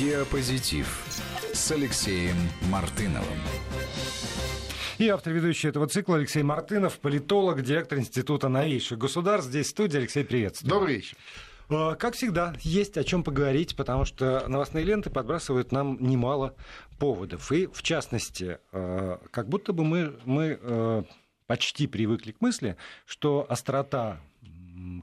Диапозитив с Алексеем Мартыновым. И автор ведущий этого цикла Алексей Мартынов, политолог, директор Института новейших государств. Здесь студия. Алексей, приветствую. Добрый вечер. А, как всегда, есть о чем поговорить, потому что новостные ленты подбрасывают нам немало поводов. И, в частности, а, как будто бы мы, мы а, почти привыкли к мысли, что острота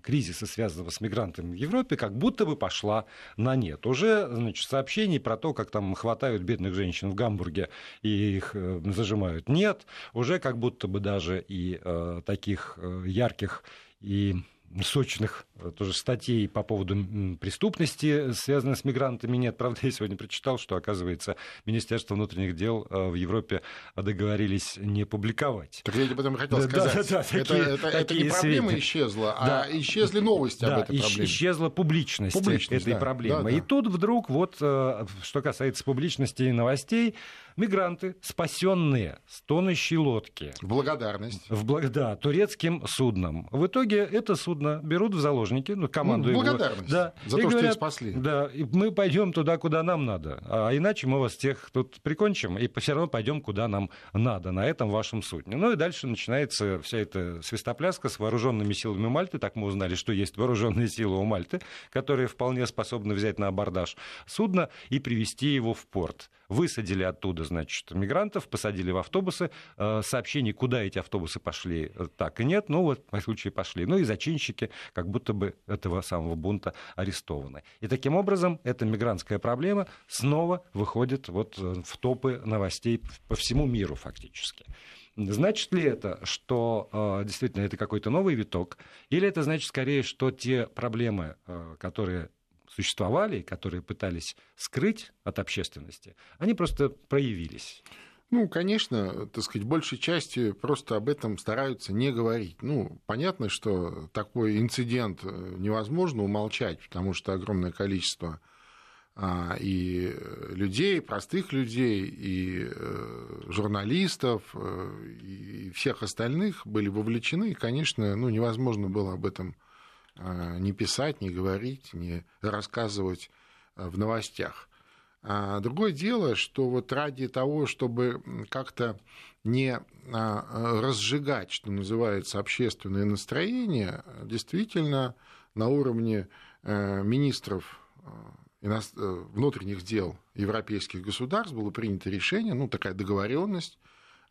кризиса, связанного с мигрантами в Европе, как будто бы пошла на нет. Уже значит, сообщений про то, как там хватают бедных женщин в Гамбурге и их э, зажимают, нет. Уже как будто бы даже и э, таких э, ярких и сочных э, тоже статей по поводу преступности, связанной с мигрантами, нет. Правда, я сегодня прочитал, что, оказывается, Министерство внутренних дел э, в Европе договорились не публиковать. Так я потом хотел да, сказать, да, да, да, это, такие, это, это не проблема сведения. исчезла, а да, исчезли новости да, об этой проблеме. исчезла публичность, публичность этой да, проблемы. Да, да. И тут вдруг, вот, э, что касается публичности и новостей, мигранты, спасенные с тонущей лодки. В благодарность. В, да, турецким судном. В итоге это судно берут в заложники, ну, команду ну, благодарность его. Да, за то, говорят, что их спасли. Да, и мы пойдем туда, куда нам надо. А иначе мы вас всех тут прикончим, и все равно пойдем, куда нам надо, на этом вашем судне. Ну и дальше начинается вся эта свистопляска с вооруженными силами Мальты. Так мы узнали, что есть вооруженные силы у Мальты, которые вполне способны взять на абордаж судно и привести его в порт. Высадили оттуда значит, мигрантов, посадили в автобусы. Э, сообщений, куда эти автобусы пошли, э, так и нет. Ну, вот, в моем случае, пошли. Ну, и зачинщики как будто бы этого самого бунта арестованы. И таким образом эта мигрантская проблема снова выходит вот э, в топы новостей по всему миру фактически. Значит ли это, что э, действительно это какой-то новый виток, или это значит скорее, что те проблемы, э, которые существовали, которые пытались скрыть от общественности, они просто проявились. Ну, конечно, так сказать, большей части просто об этом стараются не говорить. Ну, понятно, что такой инцидент э, невозможно умолчать, потому что огромное количество а, и людей, простых людей, и э, журналистов, э, и всех остальных были вовлечены, и, конечно, ну, невозможно было об этом а, не писать, не говорить, не рассказывать в новостях. А другое дело, что вот ради того, чтобы как-то не разжигать, что называется, общественное настроение, действительно на уровне э, министров э, внутренних дел европейских государств было принято решение, ну, такая договоренность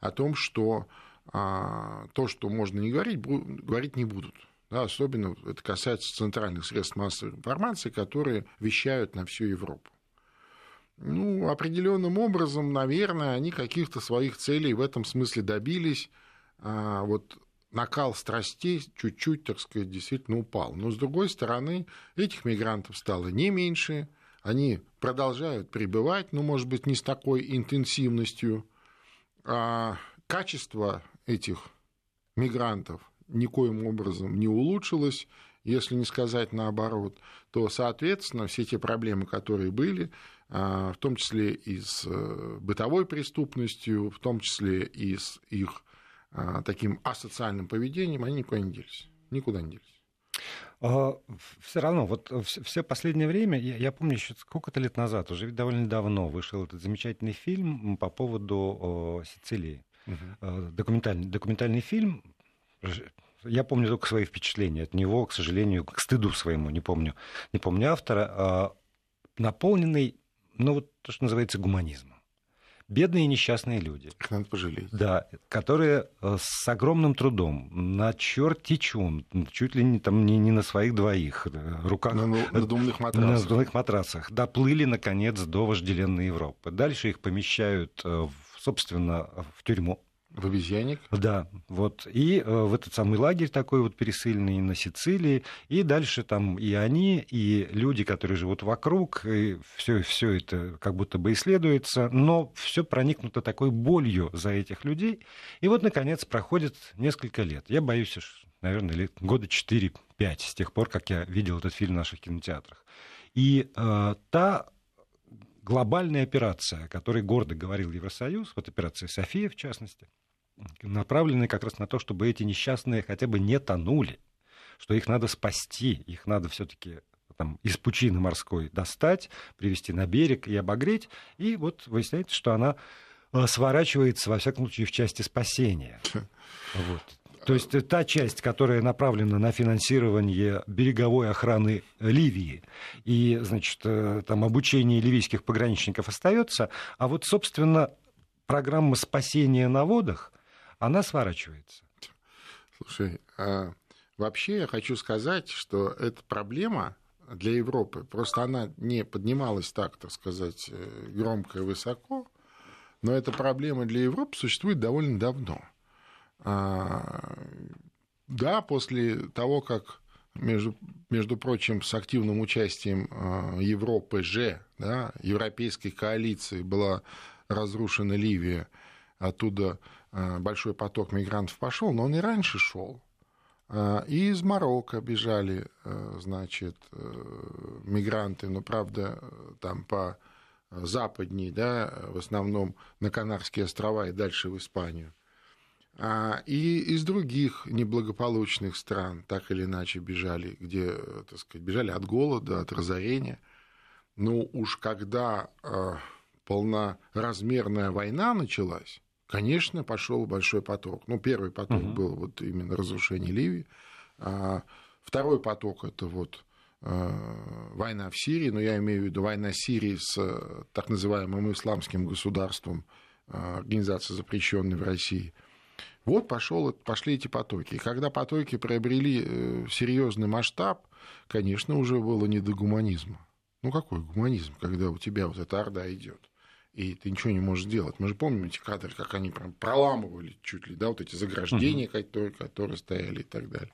о том, что то, что можно не говорить, говорить не будут. Да, особенно это касается центральных средств массовой информации, которые вещают на всю Европу. Ну, определенным образом, наверное, они каких-то своих целей в этом смысле добились. А вот накал страстей чуть-чуть, так сказать, действительно упал. Но, с другой стороны, этих мигрантов стало не меньше, они продолжают пребывать, ну, может быть, не с такой интенсивностью. А качество этих мигрантов никоим образом не улучшилось, если не сказать наоборот, то, соответственно, все те проблемы, которые были, в том числе и с э, бытовой преступностью, в том числе и с их а, таким асоциальным поведением, они никуда не делись. Никуда не делись. А, все равно, вот все последнее время, я, я помню еще сколько-то лет назад, уже довольно давно вышел этот замечательный фильм по поводу Сицилии. Угу. Документальный, документальный фильм я помню только свои впечатления от него, к сожалению, к стыду своему, не помню, не помню автора, а наполненный, ну вот то, что называется гуманизмом. Бедные и несчастные люди. Их надо пожалеть. Да, которые э, с огромным трудом, на черти чем, чуть ли не, там, не, не на своих двоих э, руках. На, на надувных матрасах. На надувных матрасах. Доплыли, наконец, до вожделенной Европы. Дальше их помещают, э, собственно, в тюрьму в обезьянник? Да, вот. И э, в этот самый лагерь такой вот пересыльный на Сицилии. И дальше там и они, и люди, которые живут вокруг, и все, это как будто бы исследуется, но все проникнуто такой болью за этих людей. И вот, наконец, проходит несколько лет. Я боюсь, наверное, лет года 4-5 с тех пор, как я видел этот фильм в наших кинотеатрах. И э, та глобальная операция, о которой гордо говорил Евросоюз, вот операция «София» в частности, направлены как раз на то, чтобы эти несчастные хотя бы не тонули, что их надо спасти, их надо все-таки там, из пучины морской достать, привести на берег и обогреть. И вот выясняется, что она э, сворачивается, во всяком случае, в части спасения. Вот. То есть та часть, которая направлена на финансирование береговой охраны Ливии и, значит, э, там обучение ливийских пограничников остается, а вот, собственно, программа спасения на водах, она сворачивается. Слушай, а вообще я хочу сказать, что эта проблема для Европы, просто она не поднималась так, так сказать, э, громко и высоко, но эта проблема для Европы существует довольно давно – а, да, после того, как, между, между прочим, с активным участием а, Европы же, да, европейской коалиции была разрушена Ливия, оттуда большой поток мигрантов пошел, но он и раньше шел. И из Марокко бежали, значит, э, мигранты, но, правда, там по западней, да, в основном на Канарские острова и дальше в Испанию. А, и из других неблагополучных стран так или иначе бежали, где, так сказать, бежали от голода, от разорения. Ну уж когда полноразмерная война началась, конечно, пошел большой поток. Ну, первый поток угу. был вот именно разрушение Ливии, а второй поток это вот война в Сирии, но я имею в виду война Сирии с так называемым исламским государством, организация, запрещенная в России – вот пошел, пошли эти потоки. И когда потоки приобрели э, серьезный масштаб, конечно, уже было не до гуманизма. Ну какой гуманизм, когда у тебя вот эта орда идет, и ты ничего не можешь сделать. Мы же помним эти кадры, как они прям проламывали чуть ли, да, вот эти заграждения, uh-huh. которые, которые стояли и так далее.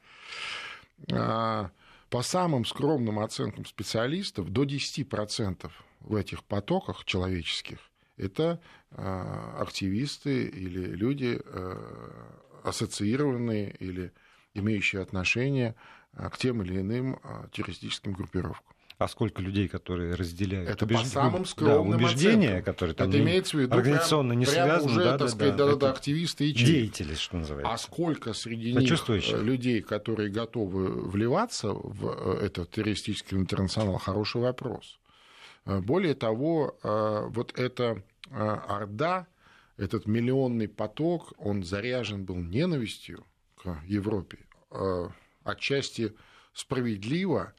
А, по самым скромным оценкам специалистов, до 10% в этих потоках человеческих это а, активисты или люди, а, ассоциированные или имеющие отношение а, к тем или иным террористическим группировкам. А сколько людей, которые разделяют это убежд... по самым скромным да, убеждения, оценкам. которые там это не... имеется в виду организационно прям, не связаны, уже, да, так да, сказать, да, да, да, активисты и деятели, что называется. А сколько среди них э, людей, которые готовы вливаться в э, этот террористический интернационал, хороший вопрос. Э, более того, вот это Э, Орда, этот миллионный поток, он заряжен был ненавистью к Европе. Отчасти справедливо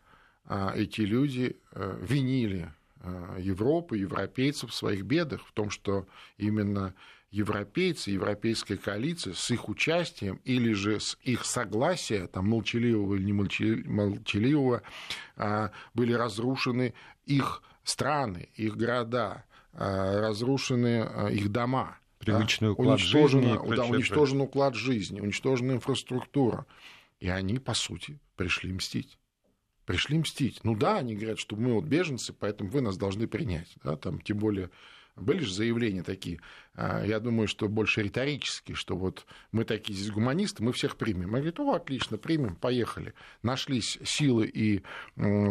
эти люди винили Европу, европейцев в своих бедах, в том, что именно европейцы, европейская коалиция с их участием или же с их согласия, там, молчаливого или не молчаливого, были разрушены их страны, их города, Э, разрушены э, их дома. Привычный да? уклад жизни. Да, уничтожен уклад жизни, уничтожена инфраструктура. И они, по сути, пришли мстить. Пришли мстить. Ну да, они говорят, что мы вот беженцы, поэтому вы нас должны принять. Да, там, тем более были же заявления такие, э, я думаю, что больше риторические, что вот мы такие здесь гуманисты, мы всех примем. Мы говорим, о, отлично, примем, поехали. Нашлись силы и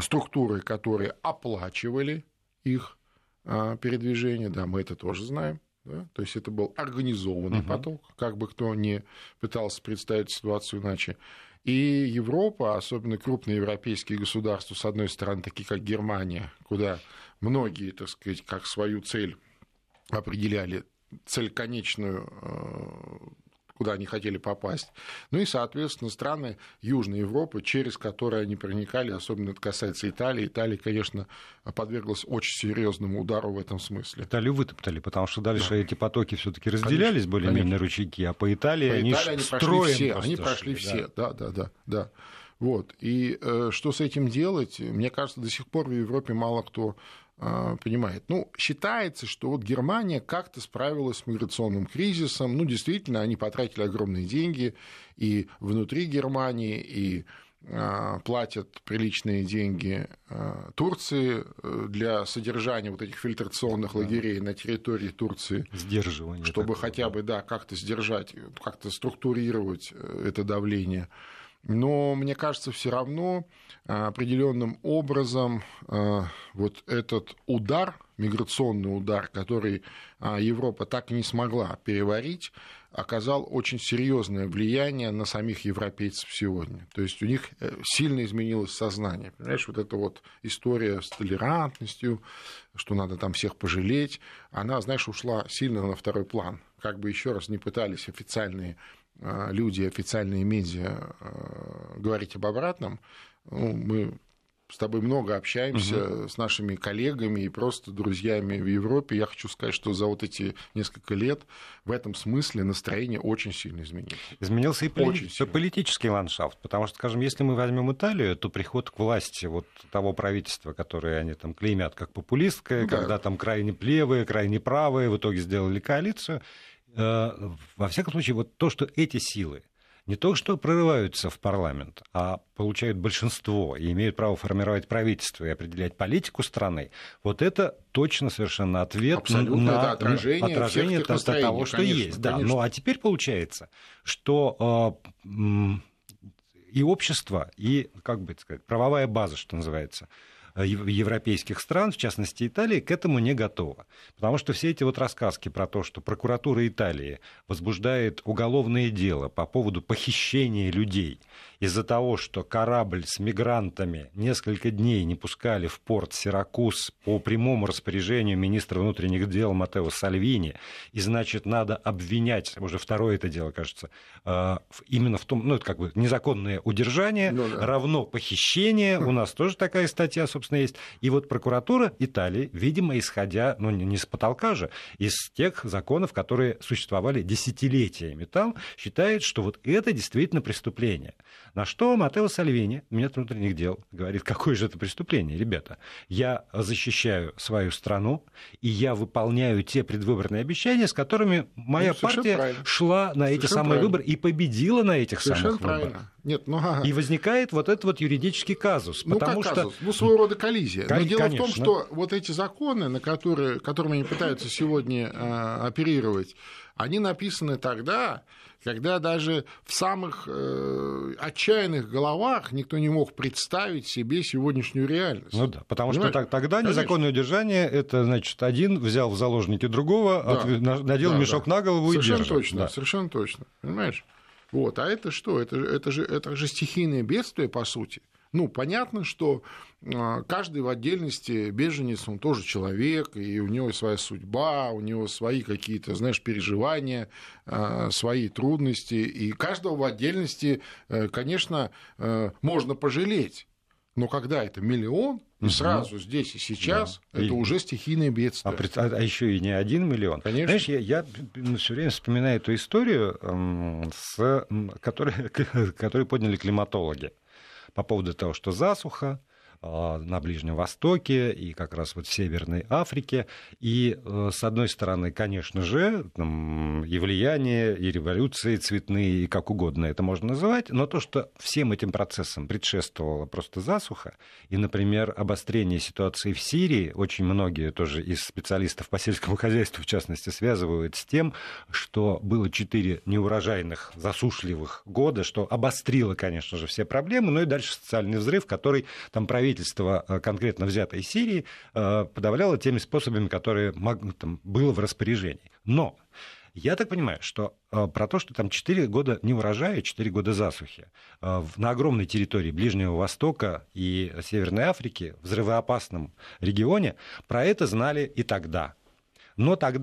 структуры, которые оплачивали их а, передвижения, да, мы это тоже знаем. Да? То есть это был организованный угу. поток, как бы кто ни пытался представить ситуацию иначе. И Европа, особенно крупные европейские государства, с одной стороны, такие как Германия, куда многие, так сказать, как свою цель определяли цель конечную э, куда они хотели попасть. Ну и, соответственно, страны Южной Европы, через которые они проникали, особенно это касается Италии. Италия, конечно, подверглась очень серьезному удару в этом смысле. Италию вытоптали, потому что дальше да. эти потоки все-таки разделялись более-менее ручейки, а по Италии по они, Италии они прошли все, они прошли шли, все, да, да, да, да. Вот. И э, что с этим делать? Мне кажется, до сих пор в Европе мало кто понимает. Ну, считается, что вот Германия как-то справилась с миграционным кризисом. Ну, действительно, они потратили огромные деньги и внутри Германии, и а, платят приличные деньги а, Турции э, для содержания вот этих фильтрационных лагерей на территории Турции. Сдерживание. Чтобы такое, хотя бы, да, как-то сдержать, как-то структурировать э, это давление. Но мне кажется, все равно определенным образом вот этот удар, миграционный удар, который Европа так и не смогла переварить, оказал очень серьезное влияние на самих европейцев сегодня. То есть у них э, сильно изменилось сознание. Понимаешь, вот эта вот история с толерантностью, что надо там всех пожалеть, она, знаешь, ушла сильно на второй план. Как бы еще раз не пытались официальные э, люди, официальные медиа э, говорить об обратном, ну, мы с тобой много общаемся угу. с нашими коллегами и просто друзьями в Европе. Я хочу сказать, что за вот эти несколько лет в этом смысле настроение очень сильно изменилось. Изменился и поли... политический ландшафт, потому что, скажем, если мы возьмем Италию, то приход к власти вот того правительства, которое они там клеймят как популистское, да. когда там крайне левые, крайне правые, в итоге сделали коалицию, э, во всяком случае, вот то, что эти силы не то что прорываются в парламент, а получают большинство и имеют право формировать правительство и определять политику страны, вот это точно совершенно ответ Абсолютно, на это отражение, отражение всех того, что конечно, есть. Да. Конечно. Ну а теперь получается, что э, и общество, и, как бы сказать, правовая база, что называется, Э, европейских стран, в частности Италии, к этому не готова. Потому что все эти вот рассказки про то, что прокуратура Италии возбуждает уголовное дело по поводу похищения людей из-за того, что корабль с мигрантами несколько дней не пускали в порт Сиракуз по прямому распоряжению министра внутренних дел Матео Сальвини, и, значит, надо обвинять, уже второе это дело, кажется, э, именно в том, ну, это как бы незаконное удержание ну, да. равно похищение, у нас тоже такая статья, собственно, собственно, есть. И вот прокуратура Италии, видимо, исходя, ну, не с потолка же, из тех законов, которые существовали десятилетиями там, считает, что вот это действительно преступление. На что Матео Сальвини, министр внутренних дел, говорит, какое же это преступление, ребята. Я защищаю свою страну, и я выполняю те предвыборные обещания, с которыми моя ну, партия правильно. шла на эти самые правильно. выборы и победила на этих совершенно самых правильно. выборах. Нет, ну, ага. И возникает вот этот вот юридический казус. Ну, потому как что... казус? Ну, своего рода коллизия. Но дело конечно. в том, что вот эти законы, на которые, которыми они пытаются сегодня э, оперировать, они написаны тогда, когда даже в самых э, отчаянных головах никто не мог представить себе сегодняшнюю реальность. Ну да, потому Понимаешь? что тогда Конечно. незаконное удержание это значит один взял в заложники другого, да. от, надел да, мешок да. на голову совершенно и держит. Точно, да. Совершенно точно. Понимаешь? Вот. А это что? Это, это, же, это же стихийное бедствие, по сути. Ну, понятно, что каждый в отдельности беженец, он тоже человек, и у него своя судьба, у него свои какие-то, знаешь, переживания, а, свои трудности, и каждого в отдельности, э, конечно, э, можно пожалеть. Но когда это миллион, и сразу здесь и сейчас, да. это и... уже стихийное бедствие. А, а, а еще и не один миллион. Конечно. Знаешь, я, я все время вспоминаю эту историю, с, которую, которую подняли климатологи по поводу того, что засуха, а, на Ближнем Востоке и как раз вот в Северной Африке. И, э, с одной стороны, конечно же, и влияние, и революции цветные, и как угодно это можно называть, но то, что всем этим процессам предшествовала просто засуха, и, например, обострение ситуации в Сирии, очень многие тоже из специалистов по сельскому хозяйству, в частности, связывают с тем, что было четыре неурожайных, засушливых года, что обострило, конечно же, все проблемы, но и дальше социальный взрыв, который там правительство правительство э, конкретно взятой Сирии э, подавляло теми способами, которые там, было в распоряжении. Но я так понимаю, что э, про то, что там 4 года не урожая, 4 года засухи, на огромной территории Ближнего Востока и Северной Африки, взрывоопасном регионе, про это знали и тогда. Но, так,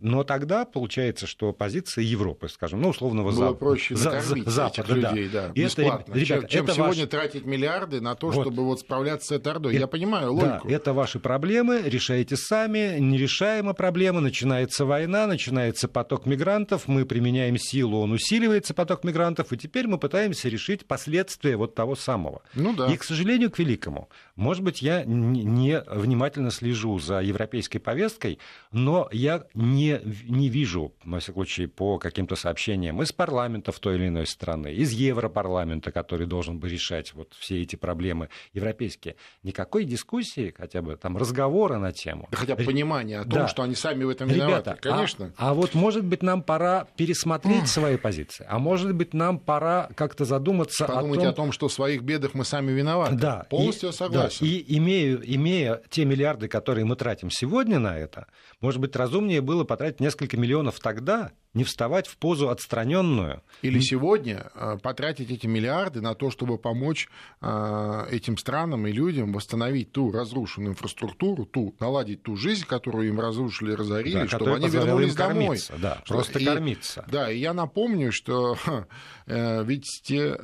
но тогда получается, что позиция Европы, скажем, ну, условного Было Запада. проще за, Запада, людей, да, да бесплатно, это, ребята, чем, чем сегодня ваш... тратить миллиарды на то, вот. чтобы вот справляться с этой ордой. Это, Я понимаю логику. Да, это ваши проблемы, решайте сами, нерешаемая проблема, начинается война, начинается поток мигрантов, мы применяем силу, он усиливается, поток мигрантов, и теперь мы пытаемся решить последствия вот того самого. Ну, да. И, к сожалению, к великому, может быть, я не внимательно слежу за европейской повесткой, но я не, не вижу, во всяком случае, по каким-то сообщениям из парламентов той или иной страны, из Европарламента, который должен бы решать вот все эти проблемы европейские, никакой дискуссии, хотя бы там разговора на тему. Хотя бы понимание о том, да. что они сами в этом виноваты. Ребята, конечно. А, а вот, может быть, нам пора пересмотреть свои позиции, а может быть, нам пора как-то задуматься Подумать о том... о том, что в своих бедах мы сами виноваты. Да. Полностью и, согласен. Да, и имея, имея те миллиарды, которые мы тратим сегодня на это, может быть, разумнее было потратить несколько миллионов тогда, не вставать в позу отстраненную. Или сегодня э, потратить эти миллиарды на то, чтобы помочь э, этим странам и людям восстановить ту разрушенную инфраструктуру, ту, наладить ту жизнь, которую им разрушили, разорили, да, чтобы они вернулись домой. Да, просто и, кормиться. Да, и я напомню, что э, ведь те,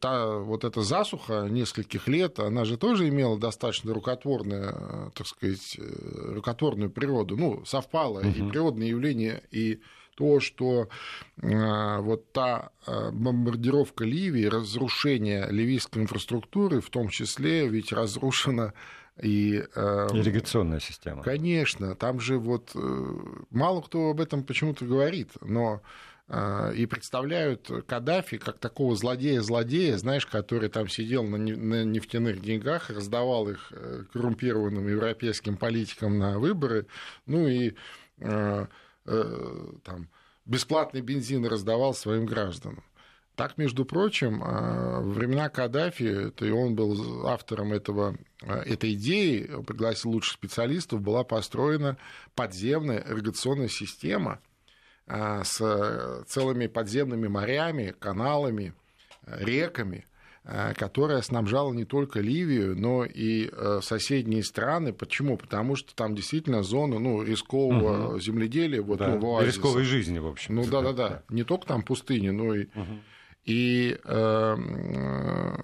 та, вот эта засуха нескольких лет, она же тоже имела достаточно рукотворную, так сказать, рукотворную природу. Ну, совпало угу. и природные явления, и то, что э, вот та э, бомбардировка Ливии, разрушение ливийской инфраструктуры, в том числе ведь разрушена и, э, Ирригационная система. Конечно, там же вот мало кто об этом почему-то говорит, но и представляют Каддафи как такого злодея-злодея, знаешь, который там сидел на нефтяных деньгах, раздавал их коррумпированным европейским политикам на выборы, ну и Э, там, бесплатный бензин раздавал своим гражданам. Так, между прочим, э, во времена Каддафи, то и он был автором этого, э, этой идеи, пригласил лучших специалистов, была построена подземная ирригационная система с целыми подземными морями, каналами, реками, Э, которая снабжала не только Ливию, но и э, соседние страны. Почему? Потому что там действительно зона ну, рискового угу. земледелия. Вот, да, ну, рисковой жизни, в общем. Ну да, да, да. Не только там пустыни, но и... Угу. И э, э,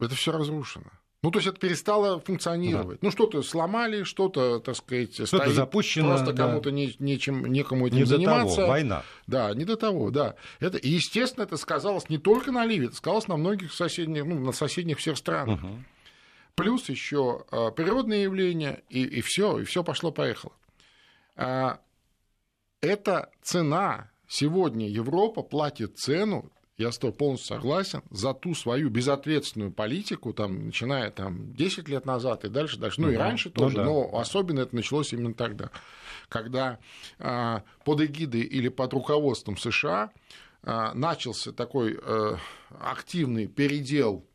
это все разрушено. Ну, то есть это перестало функционировать. Да. Ну, что-то сломали, что-то, так сказать, что стоит, запущено. Просто да. кому-то не, нечем, некому этим не заниматься. Того, война. Да, не до того, да. Это, и, естественно, это сказалось не только на Ливии, это сказалось на многих соседних, ну, на соседних всех странах. Угу. Плюс еще а, природные явления, и, и все, и все пошло-поехало. А, это цена. Сегодня Европа платит цену я с тобой полностью согласен, за ту свою безответственную политику, там, начиная там, 10 лет назад и дальше, дальше, ну, ну и раньше ну, тоже, да. но особенно это началось именно тогда, когда а, под эгидой или под руководством США а, начался такой а, активный передел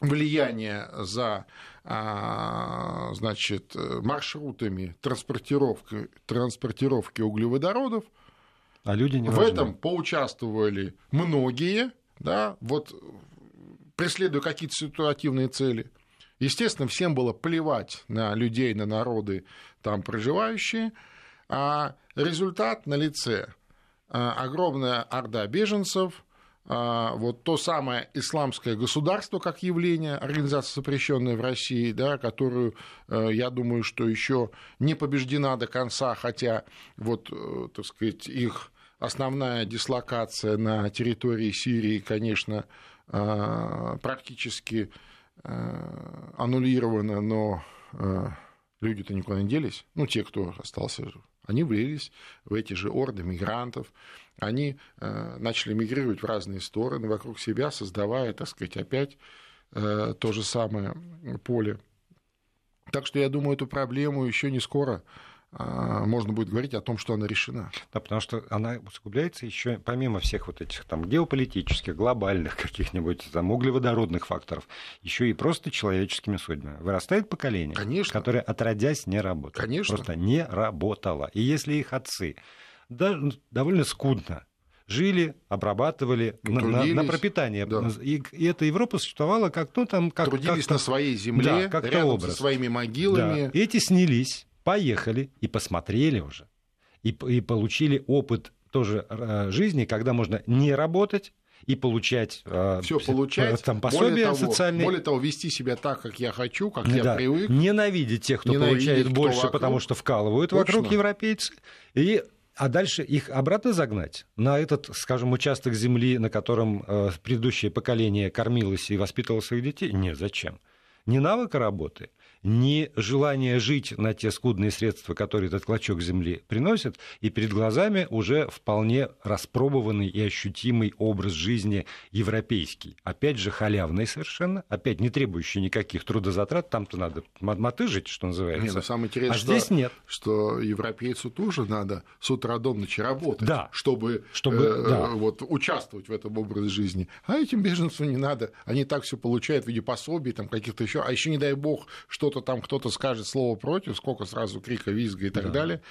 влияния за а, значит, маршрутами транспортировки, транспортировки углеводородов, а люди не В важны. этом поучаствовали многие, да, вот преследуя какие-то ситуативные цели. Естественно, всем было плевать на людей, на народы там проживающие, а результат на лице огромная орда беженцев, вот то самое исламское государство как явление, организация, запрещенная в России, да, которую, э, я думаю, что еще не побеждена до конца, хотя вот, э, так сказать, их основная дислокация на территории Сирии, конечно, а, практически а, аннулирована, но а, люди-то никуда не делись, ну, те, кто остался они влились в эти же орды мигрантов, они начали мигрировать в разные стороны вокруг себя, создавая, так сказать, опять то же самое поле. Так что я думаю, эту проблему еще не скоро можно будет говорить о том, что она решена. Да, потому что она усугубляется еще помимо всех вот этих там геополитических, глобальных каких-нибудь там углеводородных факторов, еще и просто человеческими судьбами. Вырастает поколение, Конечно. которое отродясь не работает. Конечно. Просто не работало. И если их отцы да, довольно скудно жили, обрабатывали на, на, на пропитание. Да. И, и эта Европа существовала как ну там как трудились как на своей земле, да, рядом образ. со своими могилами. Да. Эти снялись поехали и посмотрели уже, и, и получили опыт тоже э, жизни, когда можно не работать, и получать, э, Все получать там, пособие более того, социальное. Более того, вести себя так, как я хочу, как да. я привык. Ненавидеть тех, кто Ненавидеть, получает кто больше, вокруг. потому что вкалывают Точно. вокруг европейцы. И а дальше их обратно загнать на этот, скажем, участок земли, на котором э, предыдущее поколение кормилось и воспитывало своих детей? Нет, зачем? Ни навыка работы, ни желание жить на те скудные средства, которые этот клочок земли приносит, и перед глазами уже вполне распробованный и ощутимый образ жизни европейский. Опять же, халявный совершенно, опять не требующий никаких трудозатрат, там-то надо мотыжить, что называется. Нет, ну, самое интересное, а что, здесь нет. что европейцу тоже надо с утра до ночи работать, да. чтобы, чтобы э, да. вот, участвовать в этом образе жизни. А этим беженцам не надо. Они так все получают в виде пособий, там каких-то еще. А еще не дай бог, что-то там кто-то скажет слово против, сколько сразу крика, визга и так да. далее.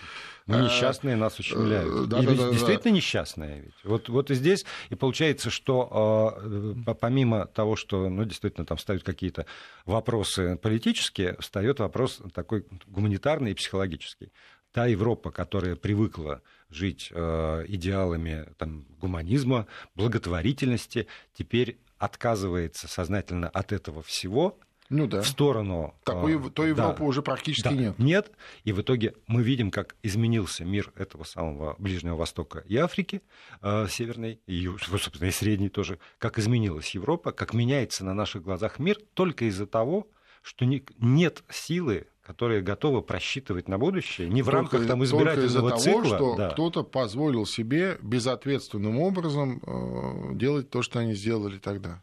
Ну, несчастные нас ущемляют. Э, да, и да, да, действительно да. несчастные. Ведь. Вот, вот и здесь, и получается, что э, помимо того, что ну, действительно там ставят какие-то вопросы политические, встает вопрос такой гуманитарный и психологический. Та Европа, которая привыкла жить э, идеалами там, гуманизма, благотворительности, теперь отказывается сознательно от этого всего ну, да. в сторону... Такой, а, той Европы да, уже практически да, нет. Нет, и в итоге мы видим, как изменился мир этого самого Ближнего Востока и Африки, э, Северной, и, собственно, и Средней тоже, как изменилась Европа, как меняется на наших глазах мир только из-за того, что не, нет силы которые готовы просчитывать на будущее, не в только, рамках там, избирательного только из-за того, что да. кто-то позволил себе безответственным образом э, делать то, что они сделали тогда.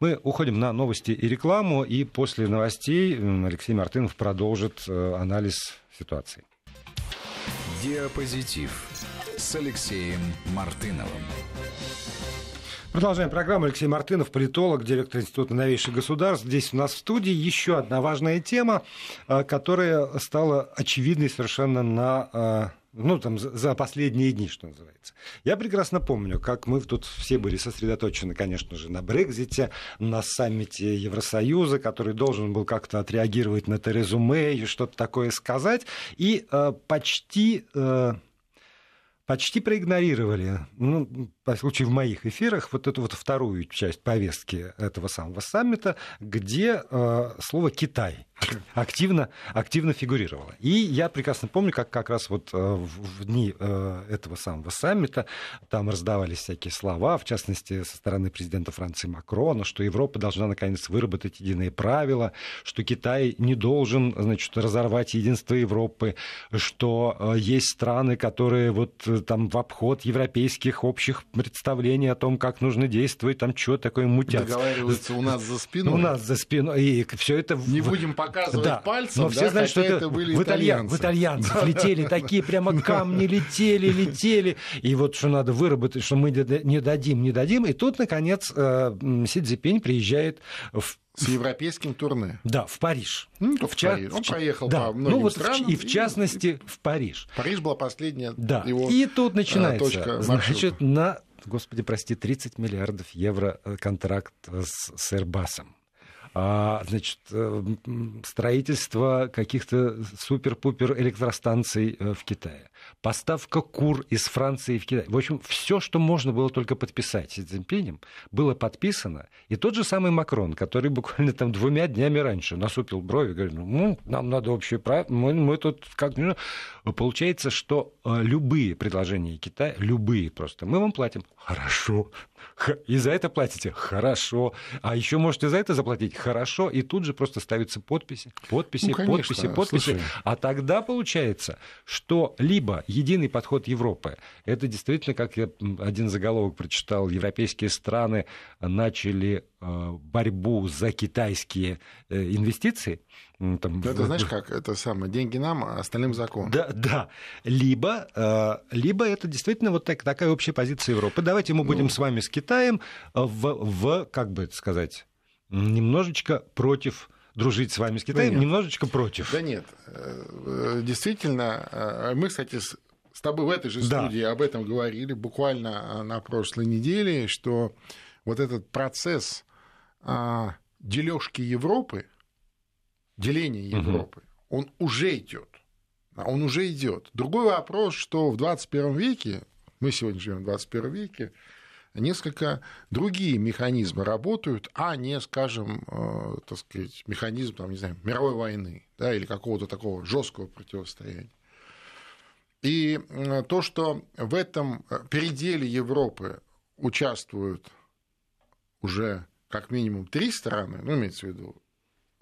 Мы уходим на новости и рекламу, и после новостей Алексей Мартынов продолжит э, анализ ситуации. Диапозитив с Алексеем Мартыновым. Продолжаем программу. Алексей Мартынов, политолог, директор Института новейших государств. Здесь у нас в студии еще одна важная тема, э, которая стала очевидной совершенно на э, ну, там, за последние дни, что называется. Я прекрасно помню, как мы тут все были сосредоточены, конечно же, на Брекзите, на саммите Евросоюза, который должен был как-то отреагировать на Терезу Мэй что-то такое сказать, и э, почти... Э, почти проигнорировали, ну, по случаю в моих эфирах, вот эту вот вторую часть повестки этого самого саммита, где э, слово «Китай» активно, активно фигурировало. И я прекрасно помню, как как раз вот э, в дни э, этого самого саммита там раздавались всякие слова, в частности, со стороны президента Франции Макрона, что Европа должна наконец выработать единые правила, что Китай не должен, значит, разорвать единство Европы, что э, есть страны, которые вот там в обход европейских общих представлений о том, как нужно действовать, там что такое мутят. Договариваются у нас за спиной. У нас за спиной. И все это... Не будем показывать да. пальцем, Но все да, знают, что это, это были в, итальянцы. в итальянцев летели такие прямо камни, летели, летели. И вот что надо выработать, что мы не дадим, не дадим. И тут, наконец, э, Си Цзипинь приезжает в с европейским турне. Да, в Париж. Ну, в, в Париж. Он проехал да. по многим ну, вот странам. И в частности в Париж. Париж была последняя да. его И тут начинается, точка значит, на, господи, прости, 30 миллиардов евро э, контракт с, с Airbus. А, значит, э, строительство каких-то супер-пупер электростанций э, в Китае, поставка кур из Франции в Китай. В общем, все, что можно было только подписать Си Цзиньпинем, было подписано. И тот же самый Макрон, который буквально там двумя днями раньше насупил брови, говорит, ну, нам надо общее право, мы, мы тут как... Ну, получается, что э, любые предложения Китая, любые просто, мы вам платим. Хорошо. И за это платите? Хорошо. А еще можете за это заплатить? Хорошо. И тут же просто ставятся подписи, подписи, ну, конечно, подписи, подписи. Слушай. А тогда получается, что либо единый подход Европы, это действительно, как я один заголовок прочитал, европейские страны начали э, борьбу за китайские э, инвестиции, там, это знаешь как, это самое, деньги нам, а остальным закон. Да, да. Либо, э, либо это действительно вот так, такая общая позиция Европы. Давайте мы будем ну... с вами с Китаем в, в, как бы это сказать, немножечко против дружить с вами с Китаем, да немножечко против. Да нет, э, действительно, э, мы, кстати, с тобой в этой же студии да. об этом говорили буквально на прошлой неделе, что вот этот процесс дележки Европы, деления Европы, угу. он уже идет. Он уже идет. Другой вопрос, что в 21 веке, мы сегодня живем в 21 веке, несколько другие механизмы работают, а не, скажем, э, так сказать, механизм, там, не знаю, мировой войны да, или какого-то такого жесткого противостояния. И э, то, что в этом э, переделе Европы участвуют уже как минимум три страны, ну, имеется в виду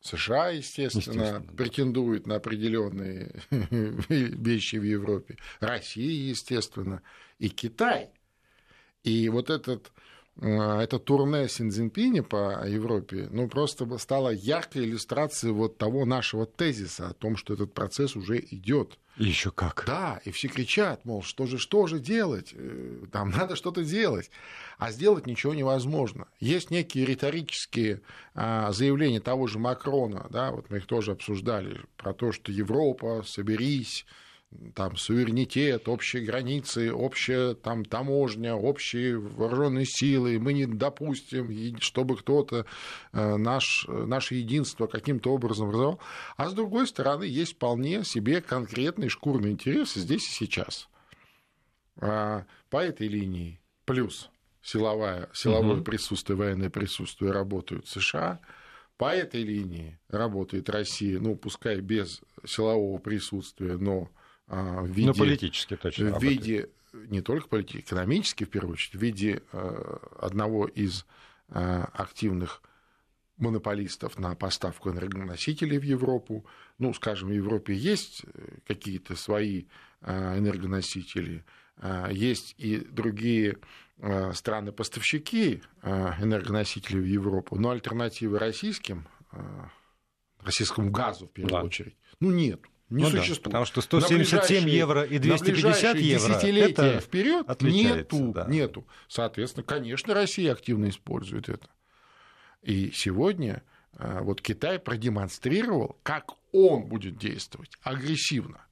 США, естественно, естественно претендует да. на определенные вещи в Европе, Россия, естественно, и Китай. И вот этот Э, это турне Синьцзинпиня по Европе, ну, просто стало яркой иллюстрацией вот того нашего тезиса о том, что этот процесс уже идет. Еще как. Да, и все кричат, мол, что же, что же делать? Э, там надо что-то делать. А сделать ничего невозможно. Есть некие риторические а, заявления того же Макрона, да, вот мы их тоже обсуждали, про то, что Европа, соберись, там суверенитет, общие границы, общая там таможня, общие вооруженные силы. Мы не допустим, чтобы кто-то э, наш, наше единство каким-то образом разорвал. А с другой стороны, есть вполне себе конкретные шкурные интересы здесь и сейчас. А по этой линии плюс силовое, силовое угу. присутствие, военное присутствие работают США. По этой линии работает Россия, ну, пускай без силового присутствия, но в виде... Ну, политически точно. В виде, не только политически, экономически, в первую очередь, в виде э, одного из э, активных монополистов на поставку энергоносителей в Европу. Ну, скажем, в Европе есть э, какие-то свои энергоносители, есть и другие страны-поставщики энергоносителей в Европу, но альтернативы российским, российскому газу в первую да. очередь, ну, нет не ну существует. Да, потому что 177 евро и 250 евро это вперед нету, да. нету. Соответственно, конечно, Россия активно использует это. И сегодня э, вот Китай продемонстрировал, как он будет действовать агрессивно,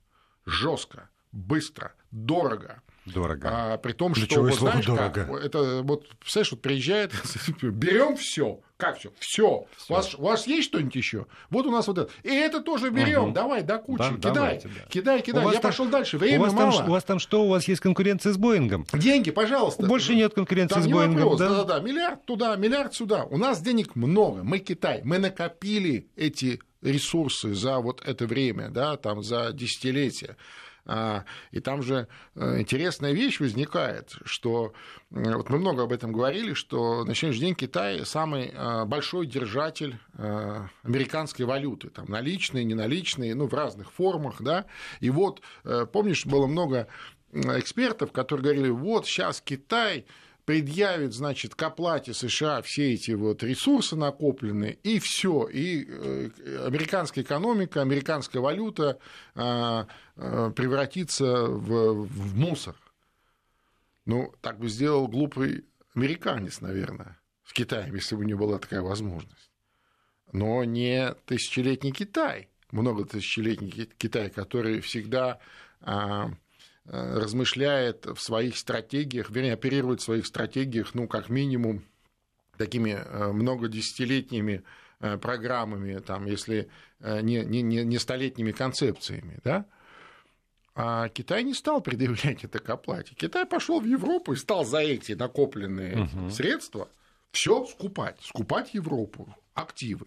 жестко, быстро, дорого. Дорого. А, при том, что, вот, знаешь, дорого. Как, это вот, представляешь, вот приезжает, берем все, как все? Все. У вас, у вас есть что-нибудь еще? Вот у нас вот это. И это тоже берем. Угу. Давай, до кучи. Да, кидай, давайте, да. кидай, кидай. Я там, пошел дальше. Время у вас мало. Там, у вас там что? У вас есть конкуренция с Боингом? Деньги, пожалуйста. Больше нет конкуренции там с Боингом. Вопрос. Да? да, да, Миллиард туда, миллиард сюда. У нас денег много. Мы Китай. Мы накопили эти ресурсы за вот это время, да, там за десятилетия. А, и там же э, интересная вещь возникает, что вот мы много об этом говорили, что на сегодняшний день Китай самый э, большой держатель э, американской валюты, там наличные, неналичные, ну, в разных формах, да, и вот, помнишь, было много экспертов, которые говорили, вот сейчас Китай предъявит, значит, к оплате США все эти вот ресурсы накопленные, и все, и э, американская экономика, американская валюта а, а, превратится в, в мусор. Ну, так бы сделал глупый американец, наверное, в Китае, если бы у него была такая возможность. Но не тысячелетний Китай, много тысячелетний Китай, который всегда а, Э, размышляет в своих стратегиях, вернее, оперирует в своих стратегиях, ну, как минимум, такими э, многодесятилетними э, программами, там, если не, не, не столетними концепциями, да, а Китай не стал предъявлять это к оплате. Китай пошел в Европу и стал за эти накопленные угу. средства все скупать, скупать Европу, активы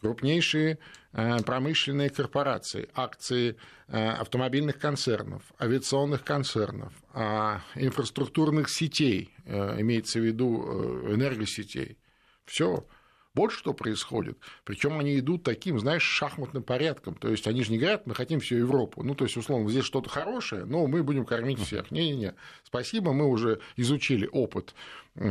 крупнейшие э, промышленные корпорации, акции э, автомобильных концернов, авиационных концернов, а, инфраструктурных сетей, э, имеется в виду энергосетей. Все. Вот что происходит. Причем они идут таким, знаешь, шахматным порядком. То есть они же не говорят, мы хотим всю Европу. Ну, то есть, условно, здесь что-то хорошее, но мы будем кормить всех. Не-не-не. Спасибо, мы уже изучили опыт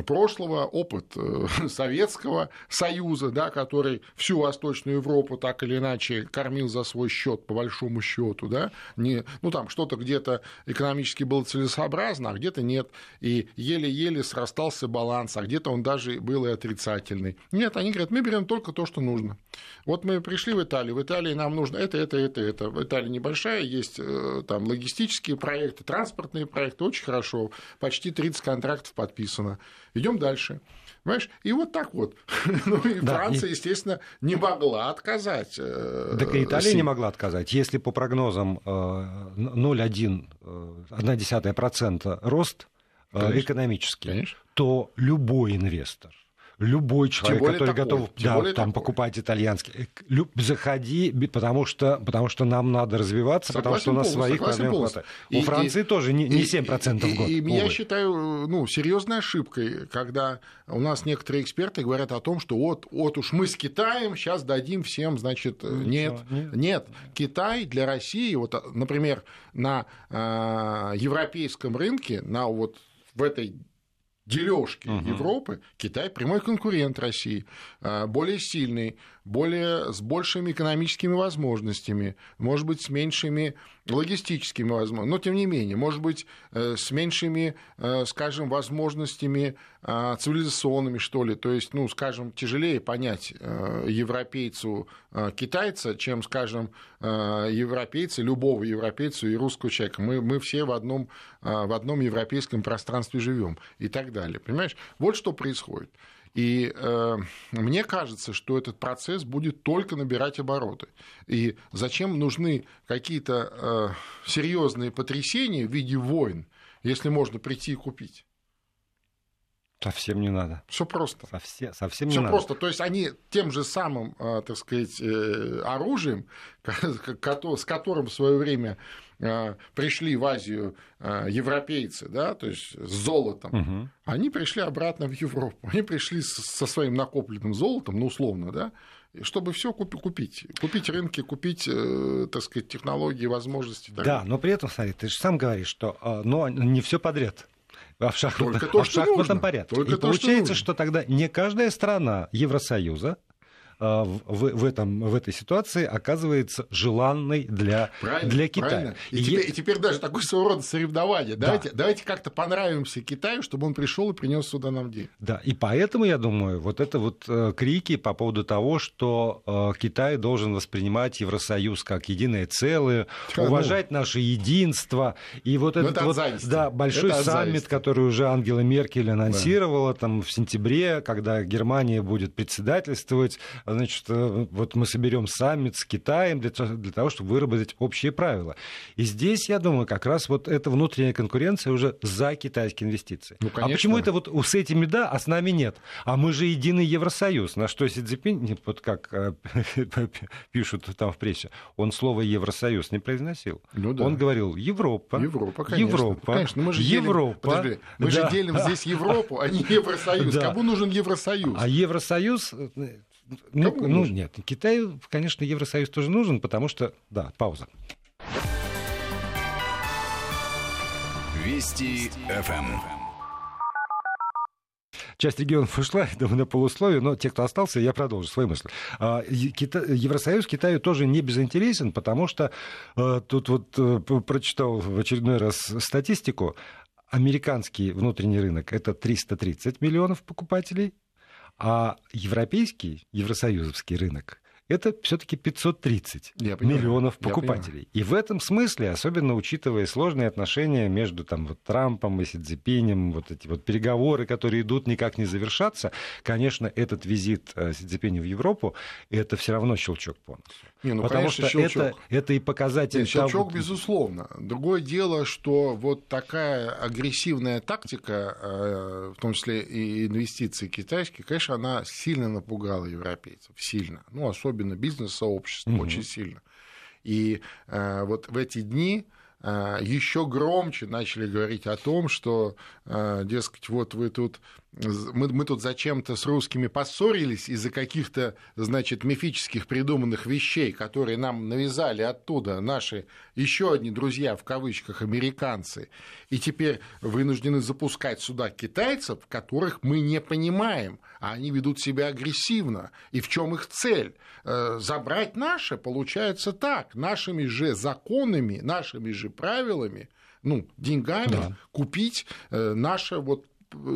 прошлого, опыт э, Советского Союза, да, который всю Восточную Европу так или иначе кормил за свой счет, по большому счету, да, не, ну там что-то где-то экономически было целесообразно, а где-то нет, и еле-еле срастался баланс, а где-то он даже был и отрицательный. Нет, они говорят, мы берем только то, что нужно. Вот мы пришли в Италию, в Италии нам нужно это, это, это, это. В Италии небольшая, есть э, там логистические проекты, транспортные проекты, очень хорошо, почти 30 контрактов подписано идем дальше. Понимаешь? И вот так вот. ну и да, Франция, и... естественно, не могла отказать. Э, так и Италия не могла отказать. Если по прогнозам 0,1% э, рост э, Конечно. экономический, Конечно. то любой инвестор любой человек, который такой, готов да, там, такой. покупать итальянский, э, заходи, потому что, потому что нам надо развиваться, согласен потому что у нас полностью, своих проблем хватает. У Франции и, тоже не, не 7% и, в год. И, и я считаю ну, серьезной ошибкой, когда у нас некоторые эксперты говорят о том, что вот, вот уж мы с Китаем сейчас дадим всем, значит, Ничего, нет, нет, нет, Китай для России, вот, например, на э, европейском рынке, на вот в этой дележки угу. Европы Китай прямой конкурент России, а, более сильный, более, с большими экономическими возможностями, может быть, с меньшими логистическими возможностями, но тем не менее, может быть, э, с меньшими, э, скажем, возможностями а, цивилизационными, что ли. То есть, ну, скажем, тяжелее понять э, европейцу китайца, чем, скажем, европейца, любого европейца и русского человека. Мы, мы все в одном, в одном европейском пространстве живем и так далее. Понимаешь? Вот что происходит. И э, мне кажется, что этот процесс будет только набирать обороты. И зачем нужны какие-то э, серьезные потрясения в виде войн, если можно прийти и купить? Совсем не надо. Все просто. Совсем, совсем не Все надо. просто. То есть они тем же самым, э, так сказать, э, оружием, с которым в свое время пришли в Азию европейцы, да, то есть с золотом, угу. они пришли обратно в Европу. Они пришли со своим накопленным золотом, ну, условно, да, чтобы все купить. Купить рынки, купить, так сказать, технологии, возможности. Да, но при этом, смотри, ты же сам говоришь, что но не все подряд а в шахматном, Только то, а в шахматном нужно. порядке. Только И то, получается, что, что тогда не каждая страна Евросоюза а, в, в, этом, в этой ситуации оказывается желанной для, правильно, для Китая. Правильно. И, и, теперь, и теперь даже такой своего рода соревнование. Да. Давайте, давайте как-то понравимся Китаю, чтобы он пришел и принес сюда нам деньги. Да, и поэтому, я думаю, вот это вот э, крики по поводу того, что э, Китай должен воспринимать Евросоюз как единое целое, уважать ну... наше единство. И вот этот это вот да, большой это саммит, который уже Ангела Меркель анонсировала да. там, в сентябре, когда Германия будет председательствовать значит, э, вот мы соберем саммит с Китаем для, для того, чтобы выработать общие правила. И здесь, я думаю, как раз вот эта внутренняя конкуренция уже за китайские инвестиции. Ну, а почему это вот с этими да, а с нами нет? А мы же единый Евросоюз. На что Си Цзиньпинь, вот как э, пишут там в прессе, он слово Евросоюз не произносил. Ну, да. Он говорил Европа. Европа, конечно. Европа. Конечно, мы же Европа. Делим, мы да. же делим здесь Европу, а не Евросоюз. Да. Кому нужен Евросоюз? А Евросоюз э, ну, ну нет, Китаю, конечно, Евросоюз тоже нужен, потому что, да, пауза. Вести ФМ. Часть регионов ушла, думаю, на полусловие, но те, кто остался, я продолжу свои мысли. А, Кита... Евросоюз Китаю тоже не безинтересен, потому что а, тут вот а, прочитал в очередной раз статистику. Американский внутренний рынок это 330 миллионов покупателей, а европейский, евросоюзовский рынок это все-таки 530 я миллионов покупателей. И в этом смысле, особенно учитывая сложные отношения между там, вот, Трампом и Си Цзипинем, вот эти вот переговоры, которые идут, никак не завершаться, конечно, этот визит э, Си Цзипиня в Европу, это все равно щелчок по носу. Не, ну, Потому конечно, что щелчок. Это, это и показатель... Нет, щелчок, того... безусловно. Другое дело, что вот такая агрессивная тактика, э, в том числе и инвестиции китайские, конечно, она сильно напугала европейцев. Сильно. Ну, особенно бизнес-сообщество угу. очень сильно. И э, вот в эти дни э, еще громче начали говорить о том, что, дескать, вот вы тут мы, мы тут зачем-то с русскими поссорились из-за каких-то, значит, мифических придуманных вещей, которые нам навязали оттуда наши еще одни друзья, в кавычках, американцы, и теперь вынуждены запускать сюда китайцев, которых мы не понимаем, а они ведут себя агрессивно. И в чем их цель? Э, забрать наше, получается так, нашими же законами, нашими же правилами, ну, деньгами да. купить э, наше вот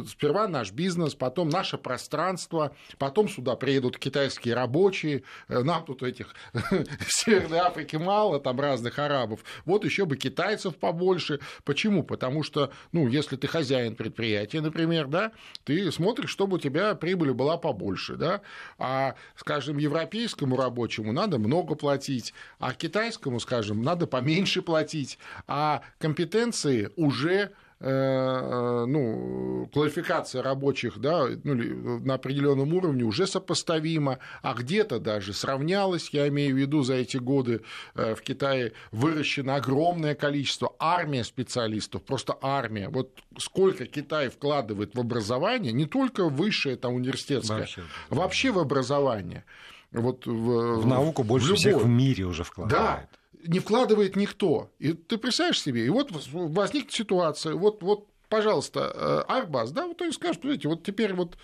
сперва наш бизнес, потом наше пространство, потом сюда приедут китайские рабочие, э, нам тут этих Северной Африке мало, там разных арабов, вот еще бы китайцев побольше. Почему? Потому что, ну, если ты хозяин предприятия, например, да, ты смотришь, чтобы у тебя прибыль была побольше, да, а, скажем, европейскому рабочему надо много платить, а китайскому, скажем, надо поменьше платить, а компетенции уже ну, квалификация рабочих да, ну, на определенном уровне уже сопоставима, а где-то даже сравнялась, я имею в виду, за эти годы в Китае выращено огромное количество, армия специалистов, просто армия. Вот сколько Китай вкладывает в образование, не только высшее там университетское, вообще, вообще в образование. Вот в, в науку больше в всех в мире уже вкладывает. Да, не вкладывает никто. И ты представляешь себе, и вот возникнет ситуация, вот, вот пожалуйста, Арбаз, да, вот они скажут, смотрите, вот теперь вот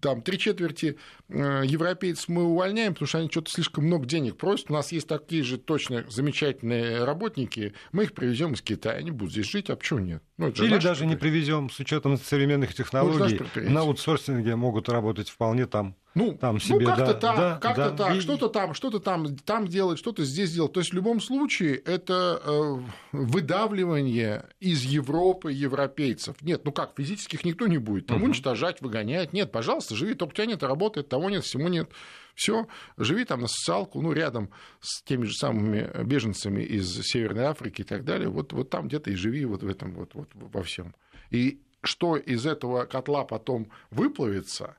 там три четверти э, европейцев мы увольняем, потому что они что-то слишком много денег просят, у нас есть такие же точно замечательные работники, мы их привезем из Китая, они будут здесь жить, а почему нет? Ну, Или даже не привезем с учетом современных технологий, ну, на аутсорсинге могут работать вполне там. Ну, там ну, себе, ну как-то да, так, да, как-то да. так, и... что-то там, что-то там, там делать, что-то здесь делать. То есть в любом случае это э, выдавливание из Европы европейцев. Нет, ну как, физических никто не будет. Там угу. уничтожать, выгонять. Нет, пожалуйста, живи, только у тебя нет, работает, того нет, всему нет. Все, живи там на социалку, ну, рядом с теми же самыми беженцами из Северной Африки и так далее. Вот, вот там где-то и живи вот в этом вот, вот во всем. И что из этого котла потом выплавится,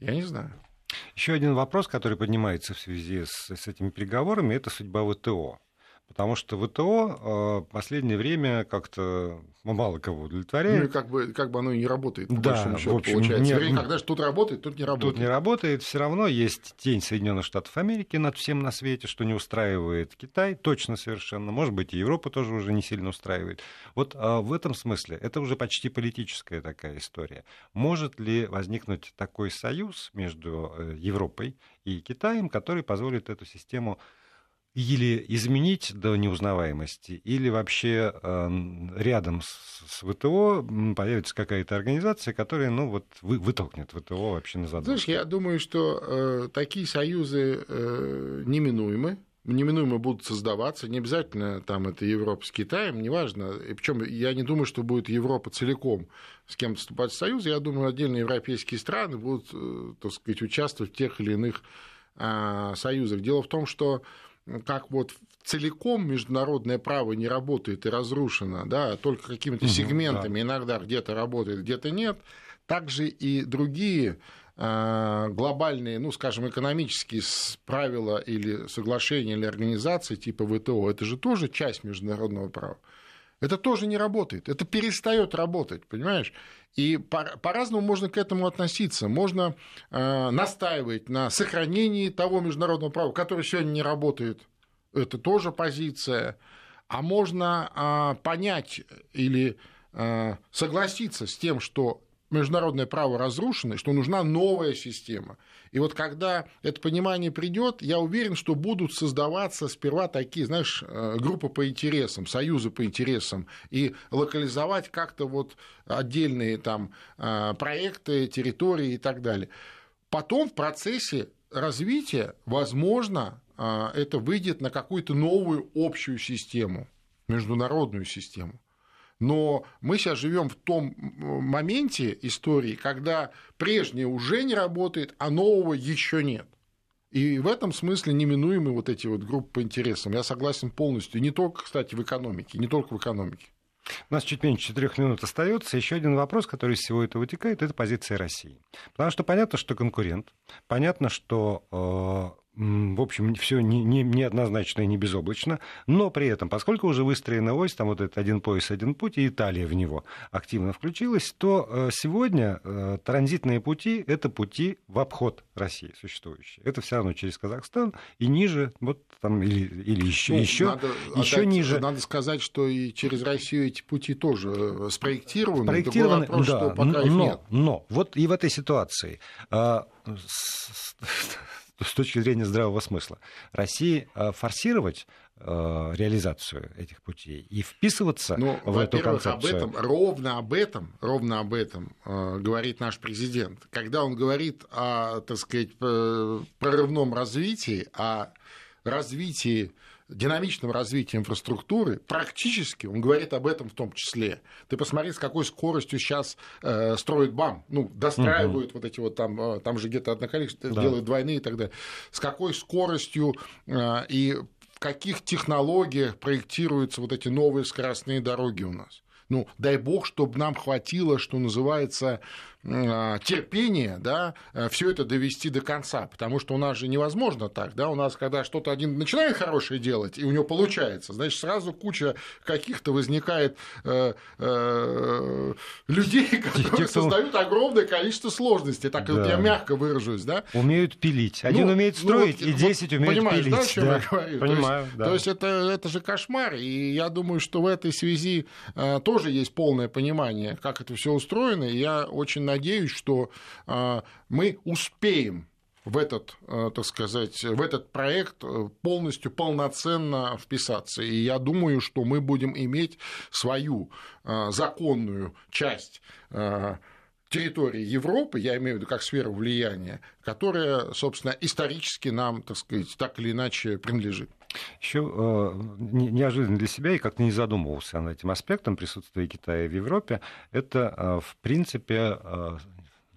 я не знаю. Еще один вопрос, который поднимается в связи с, с этими переговорами, это судьба ВТО. Потому что ВТО в э, последнее время как-то мало кого удовлетворяет. Ну и как бы, как бы оно и не работает, по да, большому счету, в общем, получается. Не, Вернее, когда же тут работает, тут не работает. Тут не работает, все равно есть тень Соединенных Штатов Америки над всем на свете, что не устраивает Китай, точно совершенно. Может быть, и Европа тоже уже не сильно устраивает. Вот а в этом смысле это уже почти политическая такая история. Может ли возникнуть такой союз между э, Европой и Китаем, который позволит эту систему или изменить до неузнаваемости, или вообще э, рядом с, с ВТО появится какая-то организация, которая ну, вот, вы, вытолкнет ВТО вообще на задумку. Знаешь, я думаю, что э, такие союзы э, неминуемы, неминуемо будут создаваться, не обязательно там это Европа с Китаем, неважно. И причем я не думаю, что будет Европа целиком с кем-то вступать в союз. Я думаю, отдельные европейские страны будут, э, так сказать, участвовать в тех или иных э, союзах. Дело в том, что как вот целиком международное право не работает и разрушено, да, только какими-то угу, сегментами да. иногда где-то работает, где-то нет, также и другие а, глобальные, ну, скажем, экономические правила или соглашения или организации типа ВТО, это же тоже часть международного права. Это тоже не работает, это перестает работать, понимаешь? И по-разному можно к этому относиться. Можно э, настаивать на сохранении того международного права, которое сегодня не работает. Это тоже позиция. А можно э, понять или э, согласиться с тем, что международное право разрушено, что нужна новая система. И вот когда это понимание придет, я уверен, что будут создаваться сперва такие, знаешь, э, группы по интересам, союзы по интересам, и локализовать как-то вот отдельные там э, проекты, территории и так далее. Потом в процессе развития, возможно, э, это выйдет на какую-то новую общую систему, международную систему. Но мы сейчас живем в том моменте истории, когда прежнее уже не работает, а нового еще нет. И в этом смысле неминуемы вот эти вот группы по интересам. Я согласен полностью. Не только, кстати, в экономике, не только в экономике. У нас чуть меньше четырех минут остается. Еще один вопрос, который из всего этого вытекает, это позиция России. Потому что понятно, что конкурент, понятно, что э, в общем, все не, не, неоднозначно и не безоблачно, но при этом, поскольку уже выстроена ось, там вот этот один пояс, один путь, и Италия в него активно включилась, то э, сегодня э, транзитные пути – это пути в обход России существующие. Это все равно через Казахстан и ниже, вот там, или, или еще, ну, еще, надо еще отдать, ниже. Надо сказать, что и через Россию эти пути тоже э, спроектированы. Спроектированы, вопрос, да, что пока но, их нет. но вот и в этой ситуации с точки зрения здравого смысла, России э, форсировать э, реализацию этих путей и вписываться ну, в эту концепцию. Об этом, ровно об этом, ровно об этом э, говорит наш президент. Когда он говорит о, так сказать, прорывном развитии, о развитии динамичном развитии инфраструктуры, практически, он говорит об этом в том числе. Ты посмотри, с какой скоростью сейчас э, строят БАМ, ну, достраивают угу. вот эти вот там, э, там же где-то одно количество, да. делают двойные и так далее. С какой скоростью э, и в каких технологиях проектируются вот эти новые скоростные дороги у нас. Ну, дай бог, чтобы нам хватило, что называется, а, терпения, да, э, все это довести до конца, потому что у нас же невозможно так, да, у нас, когда что-то один начинает хорошее делать, и у него получается, значит, сразу куча каких-то возникает э, э, людей, которые Те, кто... создают огромное количество сложностей, так да. вот я мягко выражусь, да. Умеют пилить. Один ну, умеет ну строить, ну, вот, и 10 вот, умеют понимаешь, пилить. Да, о чем да. я говорю? Понимаю, то есть, да. то есть это, это же кошмар, и я думаю, что в этой связи э, тоже есть полное понимание, как это все устроено, и я очень надеюсь, что а, мы успеем в этот, а, так сказать, в этот проект полностью, полноценно вписаться. И я думаю, что мы будем иметь свою а, законную часть территории Европы, я имею в виду как сферу влияния, которая, собственно, исторически нам, так сказать, так или иначе принадлежит. Еще э, неожиданно для себя, и как-то не задумывался над этим аспектом присутствия Китая в Европе, это, э, в принципе, э,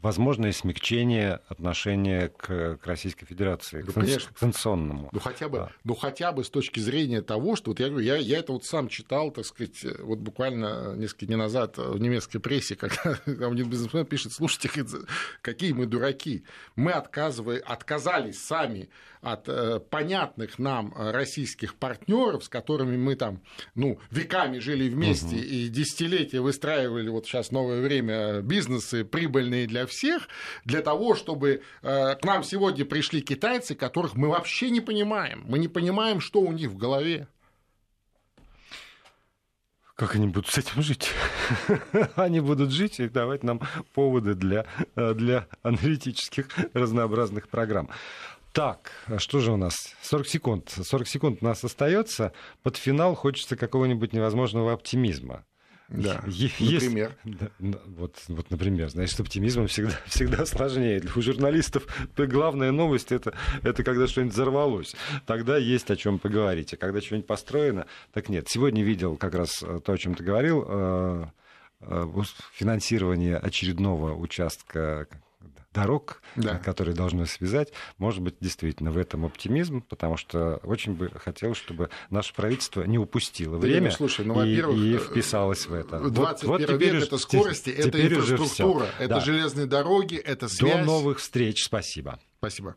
возможное смягчение отношения к, к Российской Федерации, да, к, конечно. к санкционному. Ну хотя, бы, а. ну, хотя бы с точки зрения того, что вот я говорю, я, я это вот сам читал, так сказать, вот буквально несколько дней назад в немецкой прессе, когда один бизнесмен пишет, слушайте, какие мы дураки, мы отказывали, отказались сами от э, понятных нам российских партнеров, с которыми мы там, ну, веками жили вместе угу. и десятилетия выстраивали вот сейчас новое время бизнесы прибыльные для всех, для того, чтобы э, к нам сегодня пришли китайцы, которых мы вообще не понимаем. Мы не понимаем, что у них в голове. Как они будут с этим жить? они будут жить и давать нам поводы для, э, для аналитических разнообразных программ. Так, а что же у нас? 40 секунд. 40 секунд у нас остается. Под финал хочется какого-нибудь невозможного оптимизма. Да, Есть, например. Да, вот, вот, например, значит, с оптимизмом всегда, всегда сложнее. У журналистов главная новость это, это когда что-нибудь взорвалось. Тогда есть о чем поговорить. А когда что-нибудь построено, так нет. Сегодня видел как раз э, то, о чем ты говорил, э, э, финансирование очередного участка дорог, да. которые должны связать. Может быть, действительно в этом оптимизм, потому что очень бы хотелось, чтобы наше правительство не упустило да время слушай, ну, и, и вписалось в это. 21 вот, вот век это скорости, это инфраструктура, это да. железные дороги, это связь. До новых встреч. Спасибо. Спасибо.